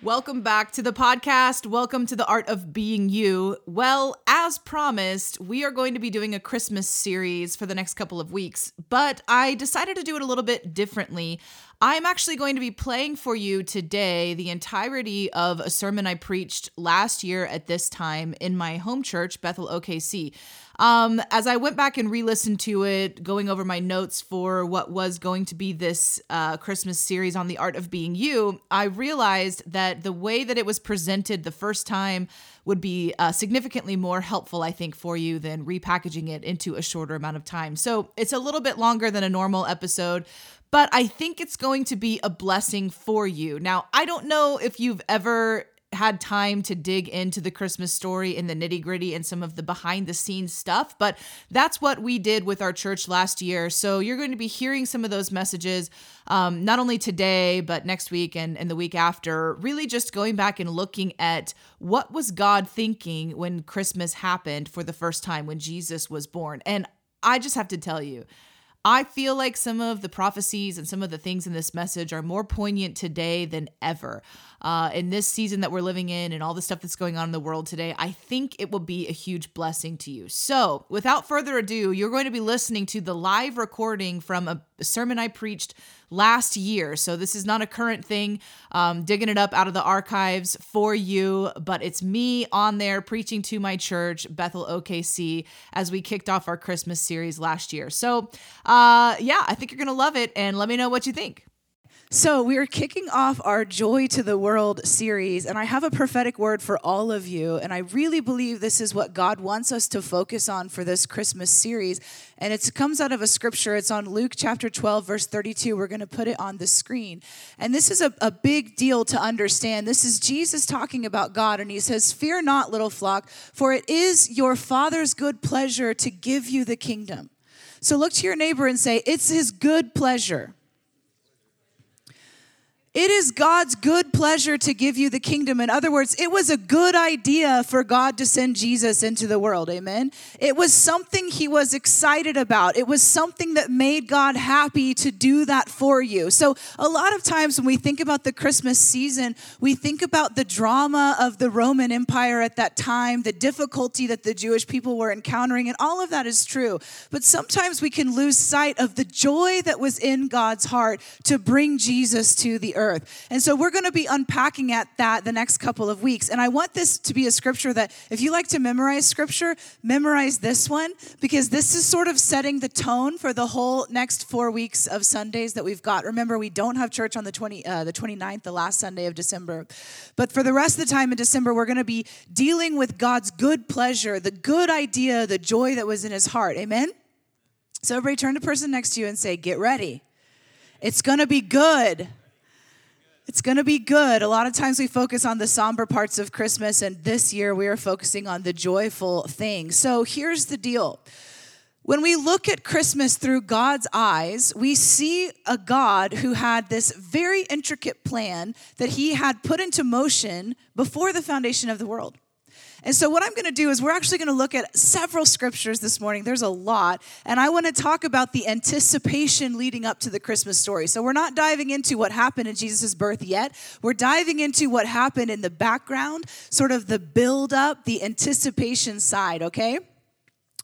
Welcome back to the podcast. Welcome to the Art of Being You. Well, as promised, we are going to be doing a Christmas series for the next couple of weeks, but I decided to do it a little bit differently. I'm actually going to be playing for you today the entirety of a sermon I preached last year at this time in my home church, Bethel OKC. Um, as I went back and re listened to it, going over my notes for what was going to be this uh, Christmas series on the art of being you, I realized that the way that it was presented the first time would be uh, significantly more helpful, I think, for you than repackaging it into a shorter amount of time. So it's a little bit longer than a normal episode, but I think it's going to be a blessing for you. Now, I don't know if you've ever had time to dig into the Christmas story and the nitty gritty and some of the behind the scenes stuff, but that's what we did with our church last year. So you're going to be hearing some of those messages, um, not only today, but next week and, and the week after, really just going back and looking at what was God thinking when Christmas happened for the first time, when Jesus was born. And I just have to tell you, I feel like some of the prophecies and some of the things in this message are more poignant today than ever. Uh, in this season that we're living in and all the stuff that's going on in the world today, I think it will be a huge blessing to you. So, without further ado, you're going to be listening to the live recording from a sermon I preached last year. So, this is not a current thing, um, digging it up out of the archives for you, but it's me on there preaching to my church, Bethel OKC, as we kicked off our Christmas series last year. So, uh, yeah, I think you're going to love it. And let me know what you think. So, we are kicking off our Joy to the World series, and I have a prophetic word for all of you. And I really believe this is what God wants us to focus on for this Christmas series. And it comes out of a scripture. It's on Luke chapter 12, verse 32. We're going to put it on the screen. And this is a, a big deal to understand. This is Jesus talking about God, and he says, Fear not, little flock, for it is your Father's good pleasure to give you the kingdom. So, look to your neighbor and say, It's his good pleasure it is God's good pleasure to give you the kingdom. In other words, it was a good idea for God to send Jesus into the world. Amen. It was something he was excited about. It was something that made God happy to do that for you. So, a lot of times when we think about the Christmas season, we think about the drama of the Roman Empire at that time, the difficulty that the Jewish people were encountering, and all of that is true. But sometimes we can lose sight of the joy that was in God's heart to bring Jesus to the earth. And so we're going to be unpacking at that the next couple of weeks. And I want this to be a scripture that if you like to memorize scripture, memorize this one because this is sort of setting the tone for the whole next 4 weeks of Sundays that we've got. Remember, we don't have church on the 20 uh, the 29th, the last Sunday of December. But for the rest of the time in December, we're going to be dealing with God's good pleasure, the good idea, the joy that was in his heart. Amen. So everybody turn to person next to you and say, "Get ready. It's going to be good." It's going to be good. A lot of times we focus on the somber parts of Christmas, and this year we are focusing on the joyful thing. So here's the deal. When we look at Christmas through God's eyes, we see a God who had this very intricate plan that he had put into motion before the foundation of the world. And so, what I'm going to do is, we're actually going to look at several scriptures this morning. There's a lot. And I want to talk about the anticipation leading up to the Christmas story. So, we're not diving into what happened in Jesus' birth yet. We're diving into what happened in the background, sort of the build up, the anticipation side, okay?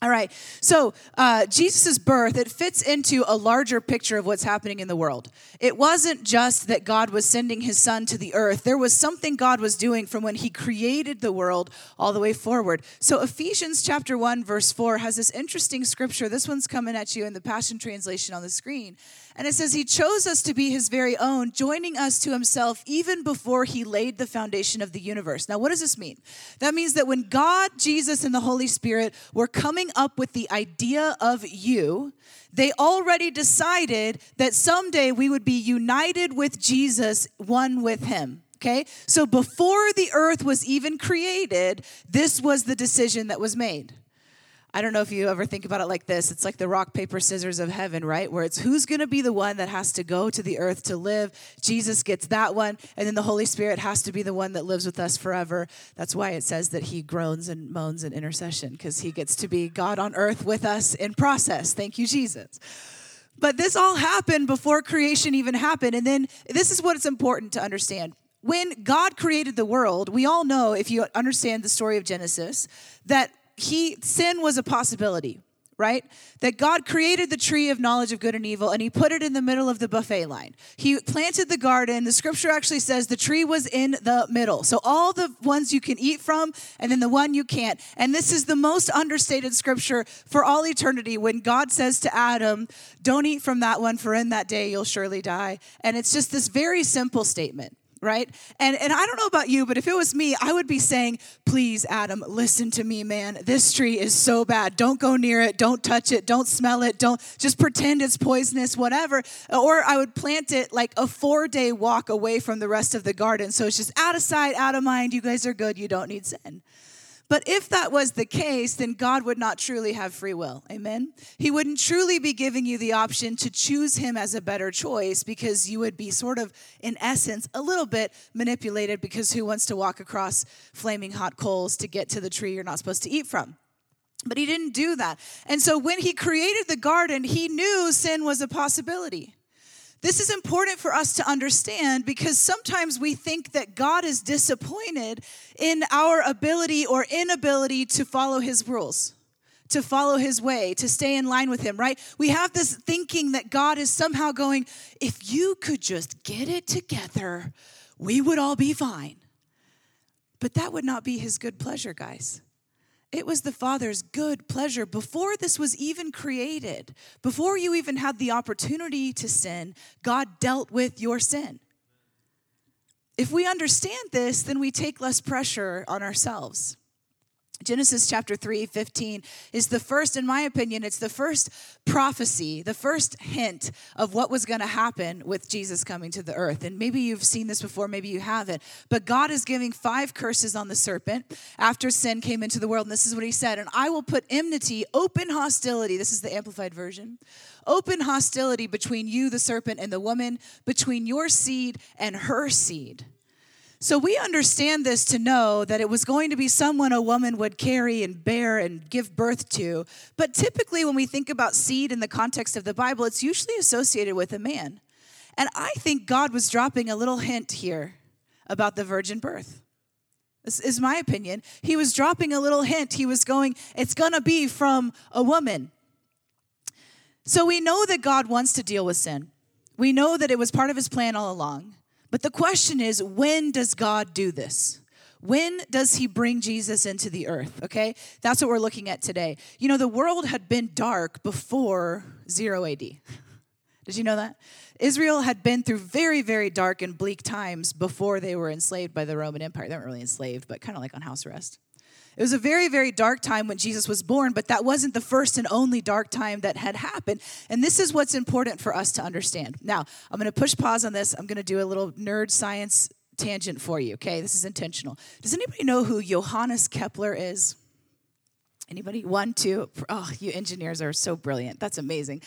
All right, so uh, Jesus' birth, it fits into a larger picture of what's happening in the world. It wasn't just that God was sending his son to the earth, there was something God was doing from when he created the world all the way forward. So, Ephesians chapter 1, verse 4 has this interesting scripture. This one's coming at you in the Passion Translation on the screen. And it says, He chose us to be His very own, joining us to Himself even before He laid the foundation of the universe. Now, what does this mean? That means that when God, Jesus, and the Holy Spirit were coming up with the idea of you, they already decided that someday we would be united with Jesus, one with Him. Okay? So before the earth was even created, this was the decision that was made. I don't know if you ever think about it like this. It's like the rock, paper, scissors of heaven, right? Where it's who's going to be the one that has to go to the earth to live. Jesus gets that one, and then the Holy Spirit has to be the one that lives with us forever. That's why it says that he groans and moans in intercession, because he gets to be God on earth with us in process. Thank you, Jesus. But this all happened before creation even happened. And then this is what it's important to understand. When God created the world, we all know, if you understand the story of Genesis, that he sin was a possibility right? That God created the tree of knowledge of good and evil and he put it in the middle of the buffet line. He planted the garden. The scripture actually says the tree was in the middle. So all the ones you can eat from and then the one you can't. And this is the most understated scripture for all eternity when God says to Adam, Don't eat from that one, for in that day you'll surely die. And it's just this very simple statement right? And and I don't know about you, but if it was me, I would be saying, "Please, Adam, listen to me, man. This tree is so bad. Don't go near it. Don't touch it. Don't smell it. Don't just pretend it's poisonous, whatever." Or I would plant it like a 4-day walk away from the rest of the garden. So it's just out of sight, out of mind. You guys are good. You don't need sin. But if that was the case, then God would not truly have free will. Amen? He wouldn't truly be giving you the option to choose Him as a better choice because you would be sort of, in essence, a little bit manipulated because who wants to walk across flaming hot coals to get to the tree you're not supposed to eat from? But He didn't do that. And so when He created the garden, He knew sin was a possibility. This is important for us to understand because sometimes we think that God is disappointed in our ability or inability to follow his rules, to follow his way, to stay in line with him, right? We have this thinking that God is somehow going, if you could just get it together, we would all be fine. But that would not be his good pleasure, guys. It was the Father's good pleasure before this was even created, before you even had the opportunity to sin, God dealt with your sin. If we understand this, then we take less pressure on ourselves. Genesis chapter 3, 15 is the first, in my opinion, it's the first prophecy, the first hint of what was going to happen with Jesus coming to the earth. And maybe you've seen this before, maybe you haven't. But God is giving five curses on the serpent after sin came into the world. And this is what he said And I will put enmity, open hostility. This is the amplified version. Open hostility between you, the serpent, and the woman, between your seed and her seed. So we understand this to know that it was going to be someone a woman would carry and bear and give birth to. But typically, when we think about seed in the context of the Bible, it's usually associated with a man. And I think God was dropping a little hint here about the virgin birth. This is my opinion. He was dropping a little hint. He was going, it's going to be from a woman. So we know that God wants to deal with sin. We know that it was part of his plan all along. But the question is when does God do this? When does he bring Jesus into the earth? Okay, that's what we're looking at today. You know, the world had been dark before 0 AD. Did you know that? Israel had been through very, very dark and bleak times before they were enslaved by the Roman Empire. They weren't really enslaved, but kind of like on house arrest. It was a very, very dark time when Jesus was born, but that wasn't the first and only dark time that had happened. And this is what's important for us to understand. Now, I'm going to push pause on this. I'm going to do a little nerd science tangent for you, okay? This is intentional. Does anybody know who Johannes Kepler is? Anybody? One, two. Oh, you engineers are so brilliant. That's amazing.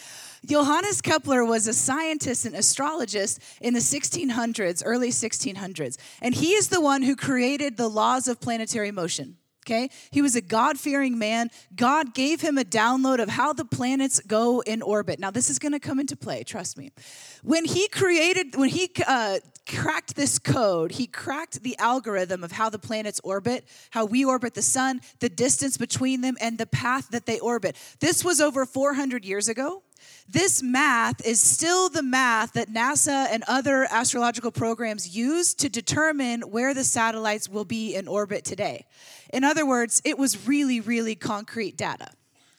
Johannes Kepler was a scientist and astrologist in the 1600s, early 1600s. And he is the one who created the laws of planetary motion okay? He was a God fearing man. God gave him a download of how the planets go in orbit. Now, this is going to come into play, trust me. When he created, when he uh, cracked this code, he cracked the algorithm of how the planets orbit, how we orbit the sun, the distance between them, and the path that they orbit. This was over 400 years ago. This math is still the math that NASA and other astrological programs use to determine where the satellites will be in orbit today. In other words, it was really, really concrete data.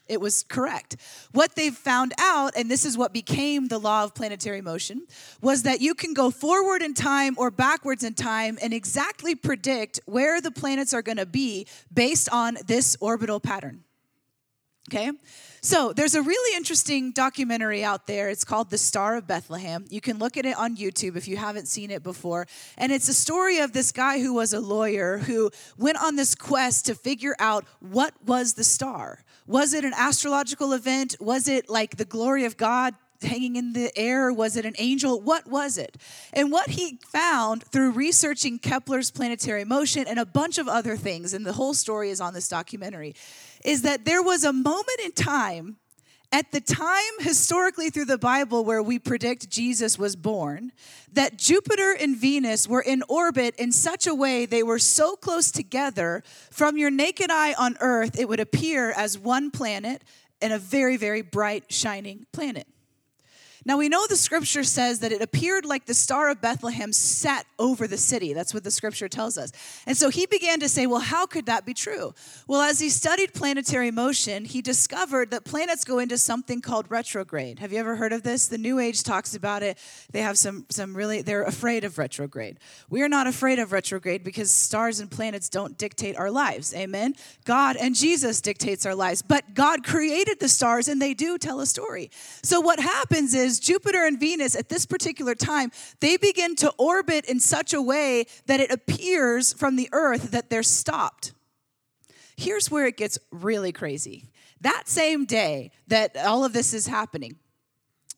It was correct. What they've found out, and this is what became the law of planetary motion, was that you can go forward in time or backwards in time and exactly predict where the planets are going to be based on this orbital pattern. Okay? So there's a really interesting documentary out there. It's called The Star of Bethlehem. You can look at it on YouTube if you haven't seen it before. And it's a story of this guy who was a lawyer who went on this quest to figure out what was the star. Was it an astrological event? Was it like the glory of God hanging in the air? Was it an angel? What was it? And what he found through researching Kepler's planetary motion and a bunch of other things, and the whole story is on this documentary, is that there was a moment in time at the time historically through the Bible where we predict Jesus was born, that Jupiter and Venus were in orbit in such a way they were so close together, from your naked eye on Earth, it would appear as one planet and a very, very bright, shining planet. Now we know the scripture says that it appeared like the star of Bethlehem sat over the city. That's what the scripture tells us. And so he began to say, well, how could that be true? Well, as he studied planetary motion, he discovered that planets go into something called retrograde. Have you ever heard of this? The New Age talks about it. They have some some really they're afraid of retrograde. We are not afraid of retrograde because stars and planets don't dictate our lives. Amen. God and Jesus dictates our lives, but God created the stars and they do tell a story. So what happens is Jupiter and Venus at this particular time, they begin to orbit in such a way that it appears from the earth that they're stopped. Here's where it gets really crazy. That same day that all of this is happening,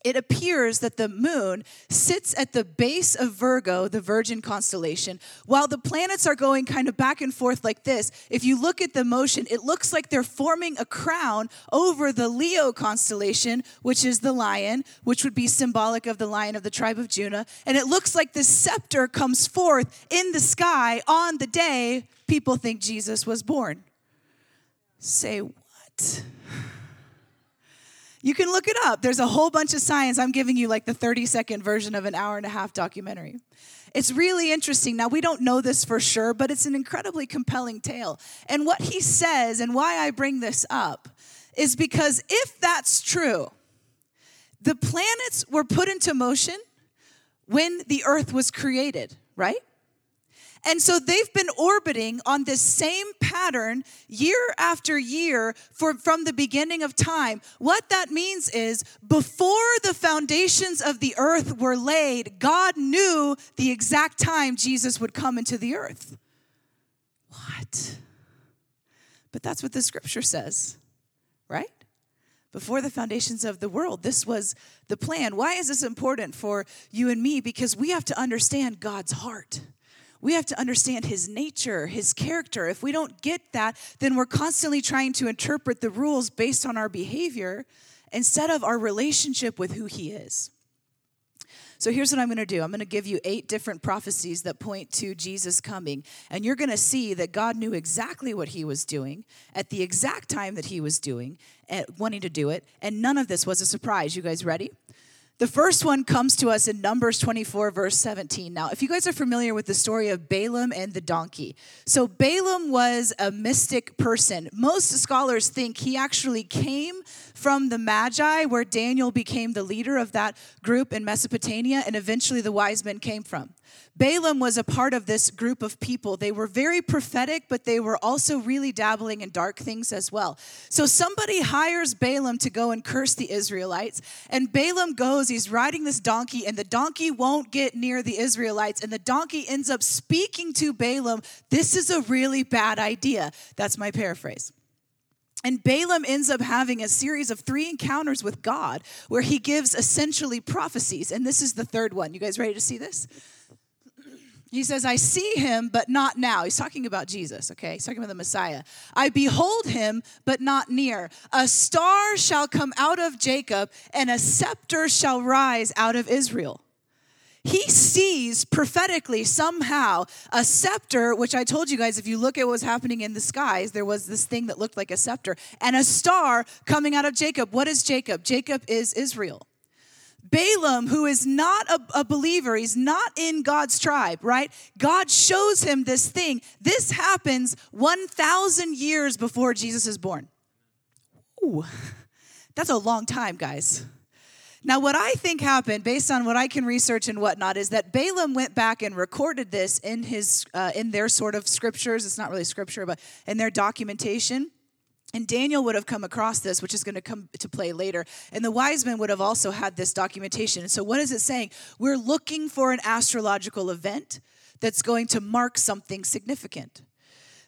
it appears that the moon sits at the base of Virgo, the Virgin constellation, while the planets are going kind of back and forth like this. If you look at the motion, it looks like they're forming a crown over the Leo constellation, which is the lion, which would be symbolic of the lion of the tribe of Judah. And it looks like the scepter comes forth in the sky on the day people think Jesus was born. Say what? You can look it up. There's a whole bunch of science. I'm giving you like the 30 second version of an hour and a half documentary. It's really interesting. Now, we don't know this for sure, but it's an incredibly compelling tale. And what he says, and why I bring this up, is because if that's true, the planets were put into motion when the earth was created, right? And so they've been orbiting on this same pattern year after year for, from the beginning of time. What that means is before the foundations of the earth were laid, God knew the exact time Jesus would come into the earth. What? But that's what the scripture says, right? Before the foundations of the world, this was the plan. Why is this important for you and me? Because we have to understand God's heart we have to understand his nature, his character. If we don't get that, then we're constantly trying to interpret the rules based on our behavior instead of our relationship with who he is. So here's what I'm going to do I'm going to give you eight different prophecies that point to Jesus coming. And you're going to see that God knew exactly what he was doing at the exact time that he was doing, and wanting to do it. And none of this was a surprise. You guys ready? The first one comes to us in Numbers 24, verse 17. Now, if you guys are familiar with the story of Balaam and the donkey, so Balaam was a mystic person. Most scholars think he actually came from the Magi, where Daniel became the leader of that group in Mesopotamia, and eventually the wise men came from. Balaam was a part of this group of people. They were very prophetic, but they were also really dabbling in dark things as well. So somebody hires Balaam to go and curse the Israelites, and Balaam goes, he's riding this donkey, and the donkey won't get near the Israelites, and the donkey ends up speaking to Balaam, This is a really bad idea. That's my paraphrase. And Balaam ends up having a series of three encounters with God where he gives essentially prophecies. And this is the third one. You guys ready to see this? He says, I see him, but not now. He's talking about Jesus, okay? He's talking about the Messiah. I behold him, but not near. A star shall come out of Jacob, and a scepter shall rise out of Israel. He sees prophetically somehow a scepter, which I told you guys, if you look at what was happening in the skies, there was this thing that looked like a scepter, and a star coming out of Jacob. What is Jacob? Jacob is Israel. Balaam, who is not a, a, believer, he's not in God's tribe, right? God shows him this thing. This happens 1,000 years before Jesus is born. Ooh, that's a long time, guys. Now, what I think happened, based on what I can research and whatnot, is that Balaam went back and recorded this in his uh, in their sort of scriptures. It's not really scripture, but in their documentation And Daniel would have come across this, which is going to come to play later. And the wise men would have also had this documentation. And so, what is it saying? We're looking for an astrological event that's going to mark something significant.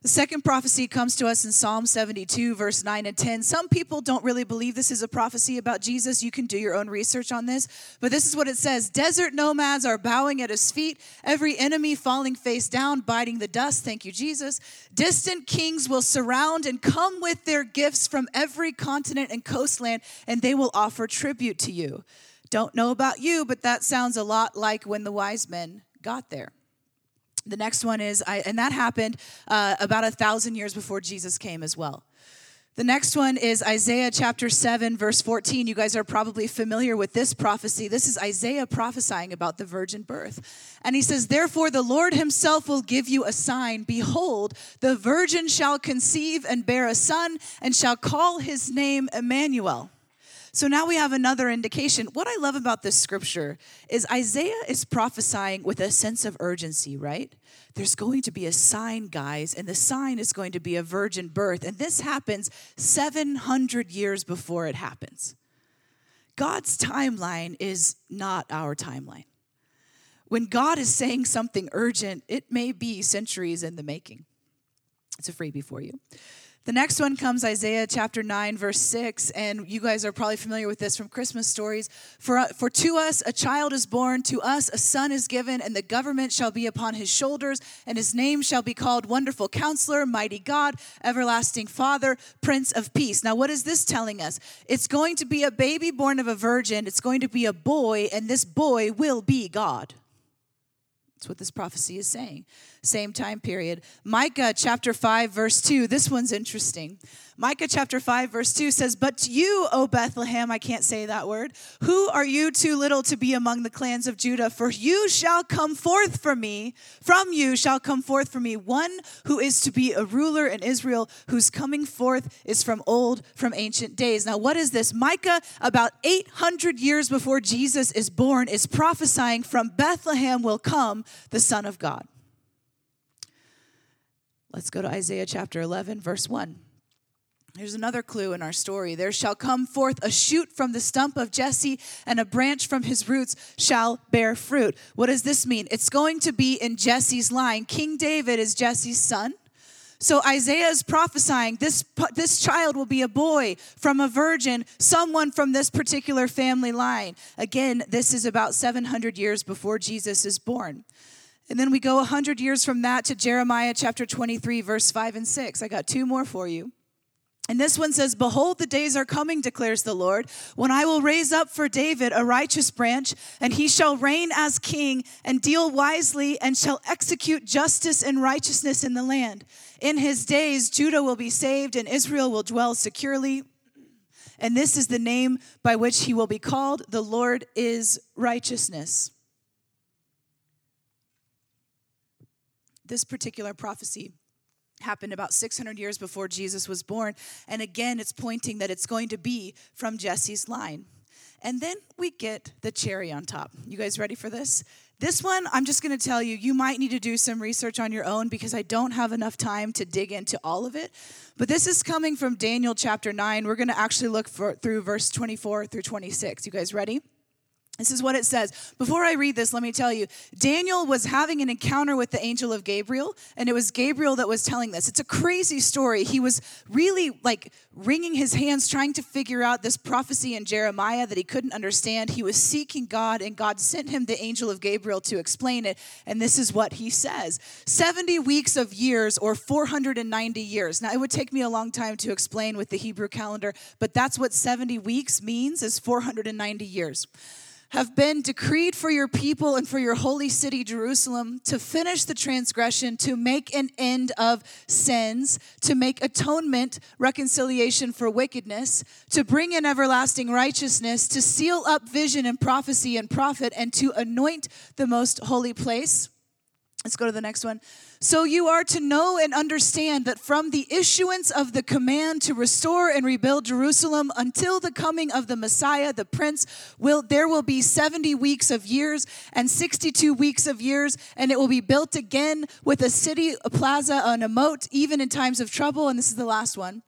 The second prophecy comes to us in Psalm 72, verse 9 and 10. Some people don't really believe this is a prophecy about Jesus. You can do your own research on this. But this is what it says Desert nomads are bowing at his feet, every enemy falling face down, biting the dust. Thank you, Jesus. Distant kings will surround and come with their gifts from every continent and coastland, and they will offer tribute to you. Don't know about you, but that sounds a lot like when the wise men got there. The next one is, I, and that happened uh, about a thousand years before Jesus came as well. The next one is Isaiah chapter 7, verse 14. You guys are probably familiar with this prophecy. This is Isaiah prophesying about the virgin birth. And he says, Therefore, the Lord himself will give you a sign. Behold, the virgin shall conceive and bear a son, and shall call his name Emmanuel. So now we have another indication. What I love about this scripture is Isaiah is prophesying with a sense of urgency, right? There's going to be a sign, guys, and the sign is going to be a virgin birth. And this happens 700 years before it happens. God's timeline is not our timeline. When God is saying something urgent, it may be centuries in the making. It's a freebie for you. The next one comes Isaiah chapter 9, verse 6, and you guys are probably familiar with this from Christmas stories. For, for to us a child is born, to us a son is given, and the government shall be upon his shoulders, and his name shall be called Wonderful Counselor, Mighty God, Everlasting Father, Prince of Peace. Now, what is this telling us? It's going to be a baby born of a virgin, it's going to be a boy, and this boy will be God. That's what this prophecy is saying. Same time period. Micah chapter 5, verse 2. This one's interesting. Micah chapter 5, verse 2 says, But you, O Bethlehem, I can't say that word, who are you too little to be among the clans of Judah? For you shall come forth from me, from you shall come forth for me one who is to be a ruler in Israel, whose coming forth is from old, from ancient days. Now, what is this? Micah, about 800 years before Jesus is born, is prophesying from Bethlehem will come the Son of God. Let's go to Isaiah chapter 11, verse 1. Here's another clue in our story. There shall come forth a shoot from the stump of Jesse, and a branch from his roots shall bear fruit. What does this mean? It's going to be in Jesse's line. King David is Jesse's son. So Isaiah is prophesying this, this child will be a boy from a virgin, someone from this particular family line. Again, this is about 700 years before Jesus is born. And then we go 100 years from that to Jeremiah chapter 23, verse 5 and 6. I got two more for you. And this one says, Behold, the days are coming, declares the Lord, when I will raise up for David a righteous branch, and he shall reign as king and deal wisely and shall execute justice and righteousness in the land. In his days, Judah will be saved and Israel will dwell securely. And this is the name by which he will be called the Lord is righteousness. This particular prophecy happened about 600 years before Jesus was born. And again, it's pointing that it's going to be from Jesse's line. And then we get the cherry on top. You guys ready for this? This one, I'm just going to tell you, you might need to do some research on your own because I don't have enough time to dig into all of it. But this is coming from Daniel chapter 9. We're going to actually look for, through verse 24 through 26. You guys ready? This is what it says. Before I read this, let me tell you Daniel was having an encounter with the angel of Gabriel, and it was Gabriel that was telling this. It's a crazy story. He was really like wringing his hands trying to figure out this prophecy in Jeremiah that he couldn't understand. He was seeking God, and God sent him the angel of Gabriel to explain it. And this is what he says 70 weeks of years, or 490 years. Now, it would take me a long time to explain with the Hebrew calendar, but that's what 70 weeks means is 490 years have been decreed for your people and for your holy city, Jerusalem, to finish the transgression, to make an end of sins, to make atonement, reconciliation for wickedness, to bring in everlasting righteousness, to seal up vision and prophecy and prophet, and to anoint the most holy place. Let's go to the next one so you are to know and understand that from the issuance of the command to restore and rebuild Jerusalem until the coming of the Messiah, the Prince, will there will be 70 weeks of years and 62 weeks of years, and it will be built again with a city, a plaza, and a moat, even in times of trouble. And this is the last one.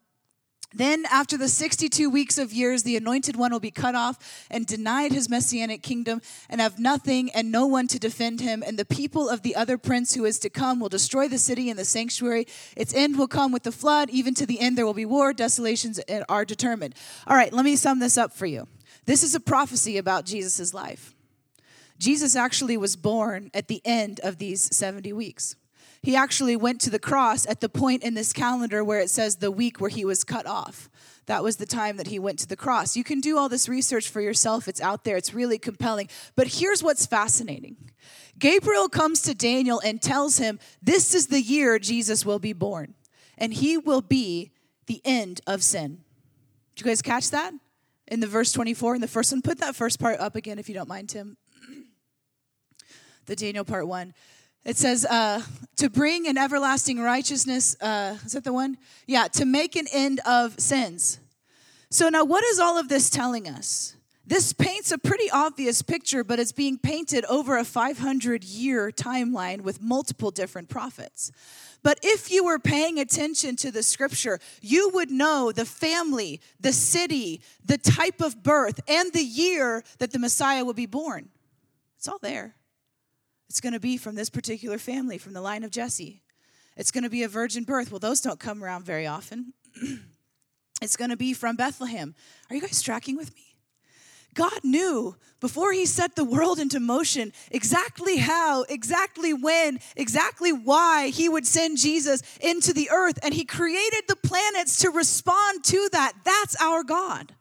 Then, after the 62 weeks of years, the anointed one will be cut off and denied his messianic kingdom and have nothing and no one to defend him. And the people of the other prince who is to come will destroy the city and the sanctuary. Its end will come with the flood. Even to the end, there will be war. Desolations are determined. All right, let me sum this up for you. This is a prophecy about Jesus' life. Jesus actually was born at the end of these 70 weeks he actually went to the cross at the point in this calendar where it says the week where he was cut off. That was the time that he went to the cross. You can do all this research for yourself. It's out there, it's really compelling. But here's what's fascinating Gabriel comes to Daniel and tells him, This is the year Jesus will be born, and he will be the end of sin. Did you guys catch that? In the verse 24, in the first one, put that first part up again if you don't mind, Tim. the Daniel part one. It says, uh, to bring an everlasting righteousness. Uh, is that the one? Yeah, to make an end of sins. So, now what is all of this telling us? This paints a pretty obvious picture, but it's being painted over a 500 year timeline with multiple different prophets. But if you were paying attention to the scripture, you would know the family, the city, the type of birth, and the year that the Messiah would be born. It's all there. It's going to be from this particular family, from the line of Jesse. It's going to be a virgin birth. Well, those don't come around very often. it's going to be from Bethlehem. Are you guys tracking with me? God knew before he set the world into motion exactly how, exactly when, exactly why he would send Jesus into the earth. And he created the planets to respond to that. That's our God.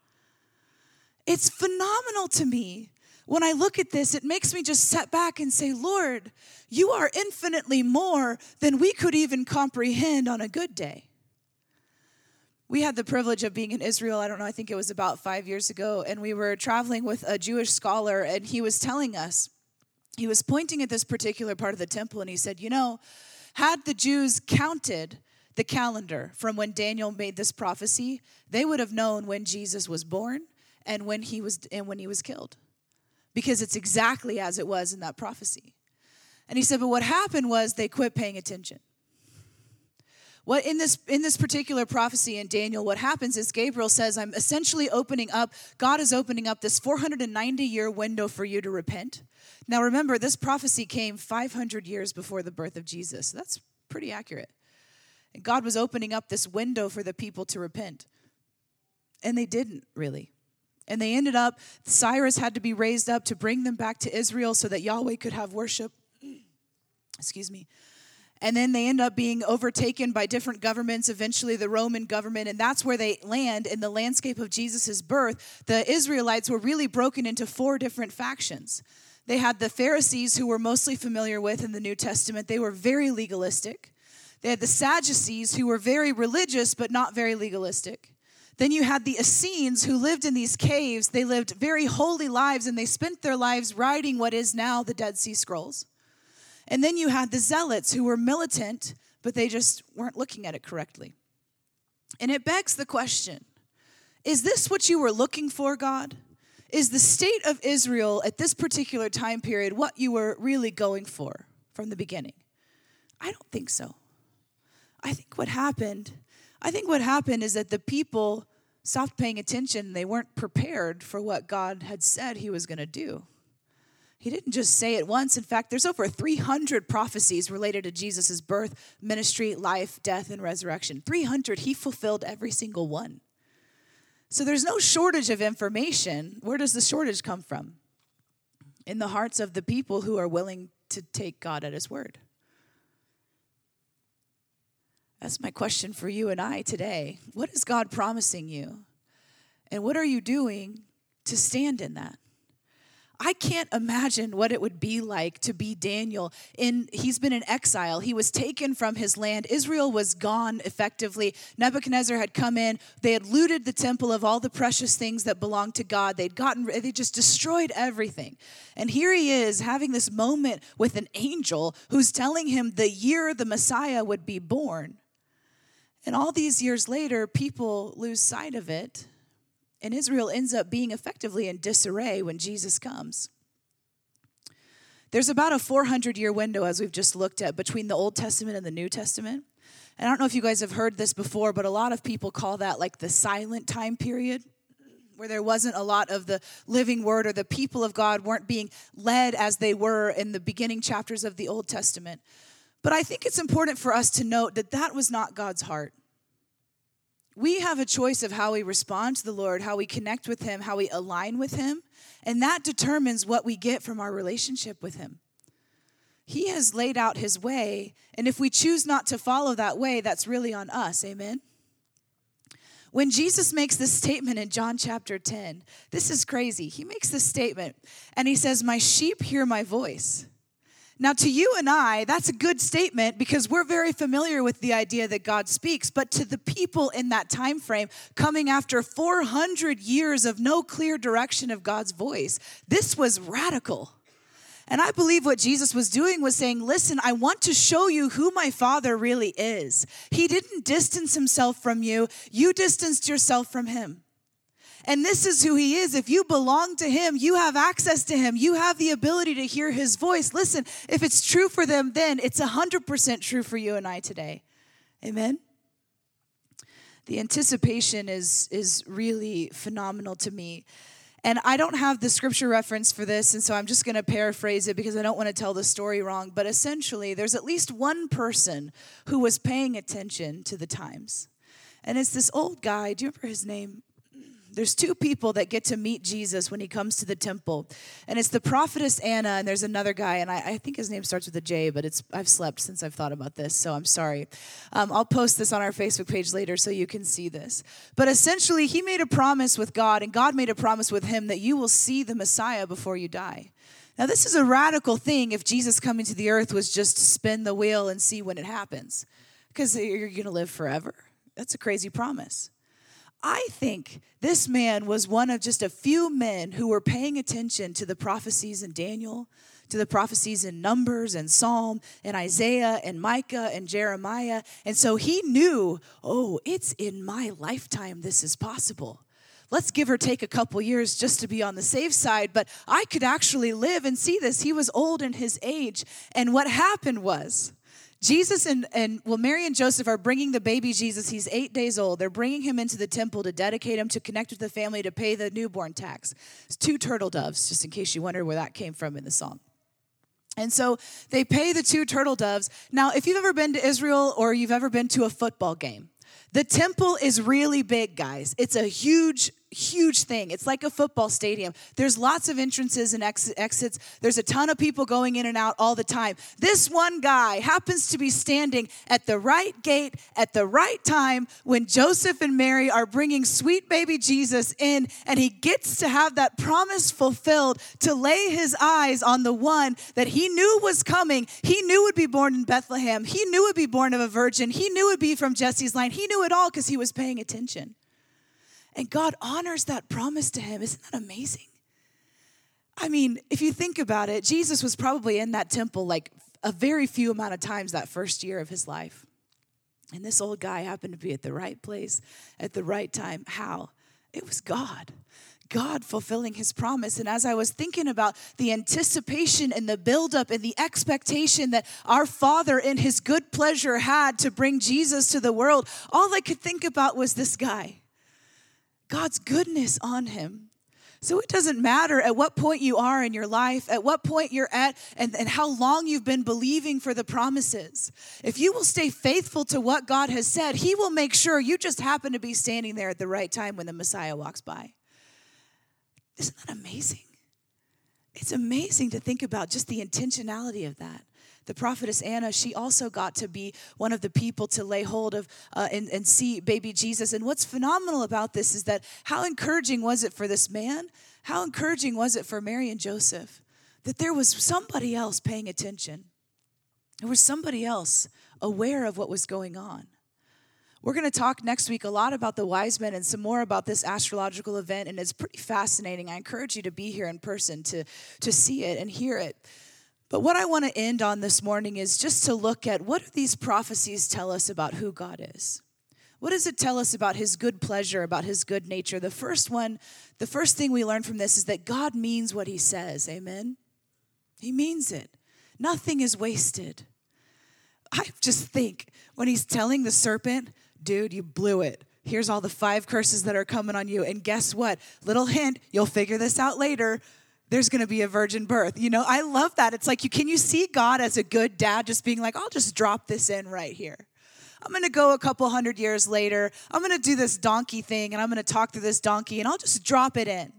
It's phenomenal to me when I look at this, it makes me just set back and say, Lord, you are infinitely more than we could even comprehend on a good day. We had the privilege of being in Israel, I don't know, I think it was about five years ago, and we were traveling with a Jewish scholar, and he was telling us, he was pointing at this particular part of the temple, and he said, You know, had the Jews counted the calendar from when Daniel made this prophecy, they would have known when Jesus was born and when he was and when he was killed because it's exactly as it was in that prophecy. And he said, but what happened was they quit paying attention. What in this in this particular prophecy in Daniel, what happens is Gabriel says, I'm essentially opening up, God is opening up this 490 year window for you to repent. Now remember, this prophecy came 500 years before the birth of Jesus. That's pretty accurate. And God was opening up this window for the people to repent. And they didn't really. And they ended up, Cyrus had to be raised up to bring them back to Israel so that Yahweh could have worship. Excuse me. And then they end up being overtaken by different governments, eventually the Roman government, and that's where they land in the landscape of Jesus' birth. The Israelites were really broken into four different factions. They had the Pharisees, who we're mostly familiar with in the New Testament, they were very legalistic. They had the Sadducees, who were very religious but not very legalistic. Then you had the Essenes who lived in these caves. They lived very holy lives and they spent their lives writing what is now the Dead Sea Scrolls. And then you had the Zealots who were militant, but they just weren't looking at it correctly. And it begs the question Is this what you were looking for, God? Is the state of Israel at this particular time period what you were really going for from the beginning? I don't think so. I think what happened I think what happened is that the people stopped paying attention. They weren't prepared for what God had said he was going to do. He didn't just say it once. In fact, there's over 300 prophecies related to Jesus' birth, ministry, life, death, and resurrection. 300. He fulfilled every single one. So there's no shortage of information. Where does the shortage come from? In the hearts of the people who are willing to take God at his word. That's my question for you and I today. What is God promising you? And what are you doing to stand in that? I can't imagine what it would be like to be Daniel in he's been in exile. He was taken from his land. Israel was gone effectively. Nebuchadnezzar had come in. They had looted the temple of all the precious things that belonged to God. They'd gotten they just destroyed everything. And here he is having this moment with an angel who's telling him the year the Messiah would be born. And all these years later, people lose sight of it, and Israel ends up being effectively in disarray when Jesus comes. There's about a 400 year window, as we've just looked at, between the Old Testament and the New Testament. And I don't know if you guys have heard this before, but a lot of people call that like the silent time period where there wasn't a lot of the living word or the people of God weren't being led as they were in the beginning chapters of the Old Testament. But I think it's important for us to note that that was not God's heart. We have a choice of how we respond to the Lord, how we connect with Him, how we align with Him, and that determines what we get from our relationship with Him. He has laid out his way, and if we choose not to follow that way, that's really on us. Amen. When Jesus makes this statement in John chapter 10, this is crazy. He makes this statement and he says, My sheep hear my voice. Now, to you and I, that's a good statement because we're very familiar with the idea that God speaks. But to the people in that time frame, coming after 400 years of no clear direction of God's voice, this was radical. And I believe what Jesus was doing was saying, Listen, I want to show you who my Father really is. He didn't distance himself from you, you distanced yourself from him. And this is who he is. If you belong to him, you have access to him. You have the ability to hear his voice. Listen, if it's true for them then, it's 100% true for you and I today. Amen. The anticipation is is really phenomenal to me. And I don't have the scripture reference for this, and so I'm just going to paraphrase it because I don't want to tell the story wrong. But essentially, there's at least one person who was paying attention to the times. And it's this old guy. Do you remember his name? There's two people that get to meet Jesus when he comes to the temple. And it's the prophetess Anna, and there's another guy, and I, I think his name starts with a J, but it's I've slept since I've thought about this, so I'm sorry. Um, I'll post this on our Facebook page later so you can see this. But essentially, he made a promise with God, and God made a promise with him that you will see the Messiah before you die. Now, this is a radical thing if Jesus coming to the earth was just spin the wheel and see when it happens, because you're going to live forever. That's a crazy promise. I think this man was one of just a few men who were paying attention to the prophecies in Daniel, to the prophecies in Numbers and Psalm and Isaiah and Micah and Jeremiah. And so he knew, oh, it's in my lifetime this is possible. Let's give or take a couple years just to be on the safe side, but I could actually live and see this. He was old in his age. And what happened was, Jesus and, and, well, Mary and Joseph are bringing the baby Jesus. He's eight days old. They're bringing him into the temple to dedicate him, to connect with the family, to pay the newborn tax. It's two turtle doves, just in case you wonder where that came from in the song. And so they pay the two turtle doves. Now, if you've ever been to Israel or you've ever been to a football game, the temple is really big, guys. It's a huge huge thing. It's like a football stadium. There's lots of entrances and ex- exits. There's a ton of people going in and out all the time. This one guy happens to be standing at the right gate at the right time when Joseph and Mary are bringing sweet baby Jesus in, and he gets to have that promise fulfilled to lay his eyes on the one that he knew was coming. He knew would be born in Bethlehem. He knew would be born of a virgin. He knew would be from Jesse's line. He knew it all because he was paying attention. And God honors that promise to him. Isn't that amazing? I mean, if you think about it, Jesus was probably in that temple like a very few amount of times that first year of his life. And this old guy happened to be at the right place at the right time. How? It was God. God fulfilling his promise. And as I was thinking about the anticipation and the buildup and the expectation that our Father, in his good pleasure, had to bring Jesus to the world, all I could think about was this guy. God's goodness on him. So it doesn't matter at what point you are in your life, at what point you're at, and, and how long you've been believing for the promises. If you will stay faithful to what God has said, He will make sure you just happen to be standing there at the right time when the Messiah walks by. Isn't that amazing? It's amazing to think about just the intentionality of that the prophetess Anna, she also got to be one of the people to lay hold of uh, and, and see baby Jesus. And what's phenomenal about this is that how encouraging was it for this man? How encouraging was it for Mary and Joseph that there was somebody else paying attention? There was somebody else aware of what was going on. We're going to talk next week a lot about the wise men and some more about this astrological event, and it's pretty fascinating. I encourage you to be here in person to, to see it and hear it. But what I want to end on this morning is just to look at what do these prophecies tell us about who God is? What does it tell us about his good pleasure, about his good nature? The first one, the first thing we learn from this is that God means what he says. Amen. He means it. Nothing is wasted. I just think when he's telling the serpent, dude, you blew it. Here's all the five curses that are coming on you. And guess what? Little hint, you'll figure this out later. There's going to be a virgin birth. You know, I love that. It's like you can you see God as a good dad just being like, "I'll just drop this in right here." I'm going to go a couple hundred years later. I'm going to do this donkey thing and I'm going to talk to this donkey and I'll just drop it in.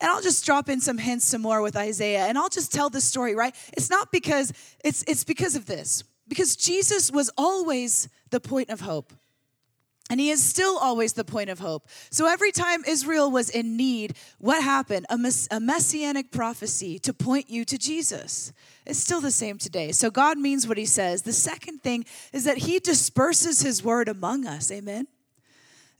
And I'll just drop in some hints some more with Isaiah and I'll just tell the story, right? It's not because it's it's because of this. Because Jesus was always the point of hope. And he is still always the point of hope. So every time Israel was in need, what happened? A, mess- a, messianic prophecy to point you to Jesus. It's still the same today. So God means what he says. The second thing is that he disperses his word among us. Amen.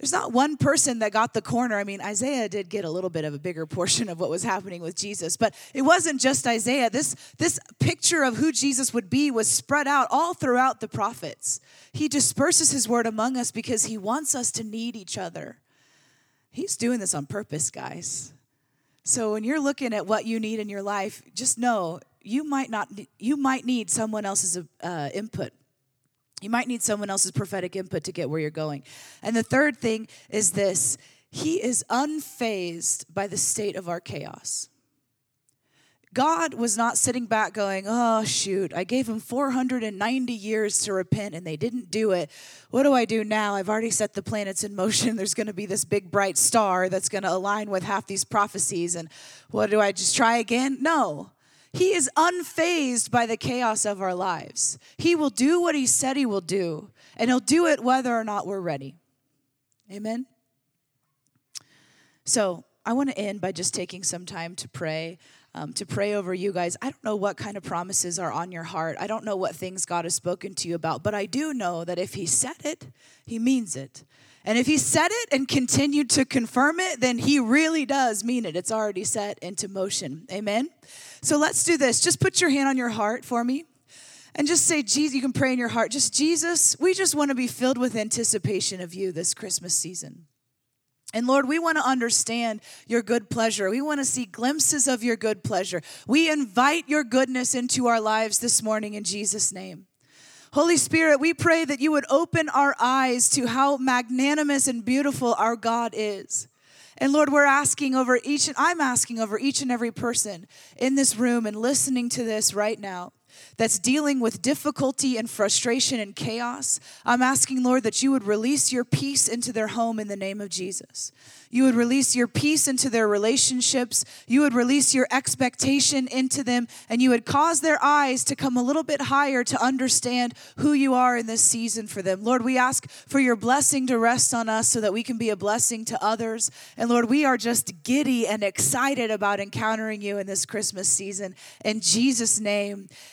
There's not one person that got the corner. I mean, Isaiah did get a little bit of a bigger portion of what was happening with Jesus, but it wasn't just Isaiah. This, this picture of who Jesus would be was spread out all throughout the prophets. He disperses his word among us because he wants us to need each other. He's doing this on purpose, guys. So when you're looking at what you need in your life, just know you might not you might need someone else's uh, input you might need someone else's prophetic input to get where you're going. And the third thing is this He is unfazed by the state of our chaos. God was not sitting back going, Oh, shoot, I gave them 490 years to repent and they didn't do it. What do I do now? I've already set the planets in motion. There's going to be this big bright star that's going to align with half these prophecies. And what do I just try again? No. He is unfazed by the chaos of our lives. He will do what he said he will do, and he'll do it whether or not we're ready. Amen. So, I want to end by just taking some time to pray. Um, to pray over you guys. I don't know what kind of promises are on your heart. I don't know what things God has spoken to you about, but I do know that if He said it, He means it. And if He said it and continued to confirm it, then He really does mean it. It's already set into motion. Amen. So let's do this. Just put your hand on your heart for me and just say, Jesus, you can pray in your heart. Just, Jesus, we just want to be filled with anticipation of you this Christmas season. And Lord, we want to understand your good pleasure. We want to see glimpses of your good pleasure. We invite your goodness into our lives this morning in Jesus' name. Holy Spirit, we pray that you would open our eyes to how magnanimous and beautiful our God is. And Lord, we're asking over each, and I'm asking over each and every person in this room and listening to this right now that's dealing with difficulty and frustration and chaos. I'm asking, Lord, that you would release your peace into their home in the name of Jesus. You would release your peace into their relationships. You would release your expectation into them, and you would cause their eyes to come a little bit higher to understand who you are in this season for them. Lord, we ask for your blessing to rest on us so that we can be a blessing to others. And Lord, we are just giddy and excited about encountering you in this Christmas season. In Jesus' name,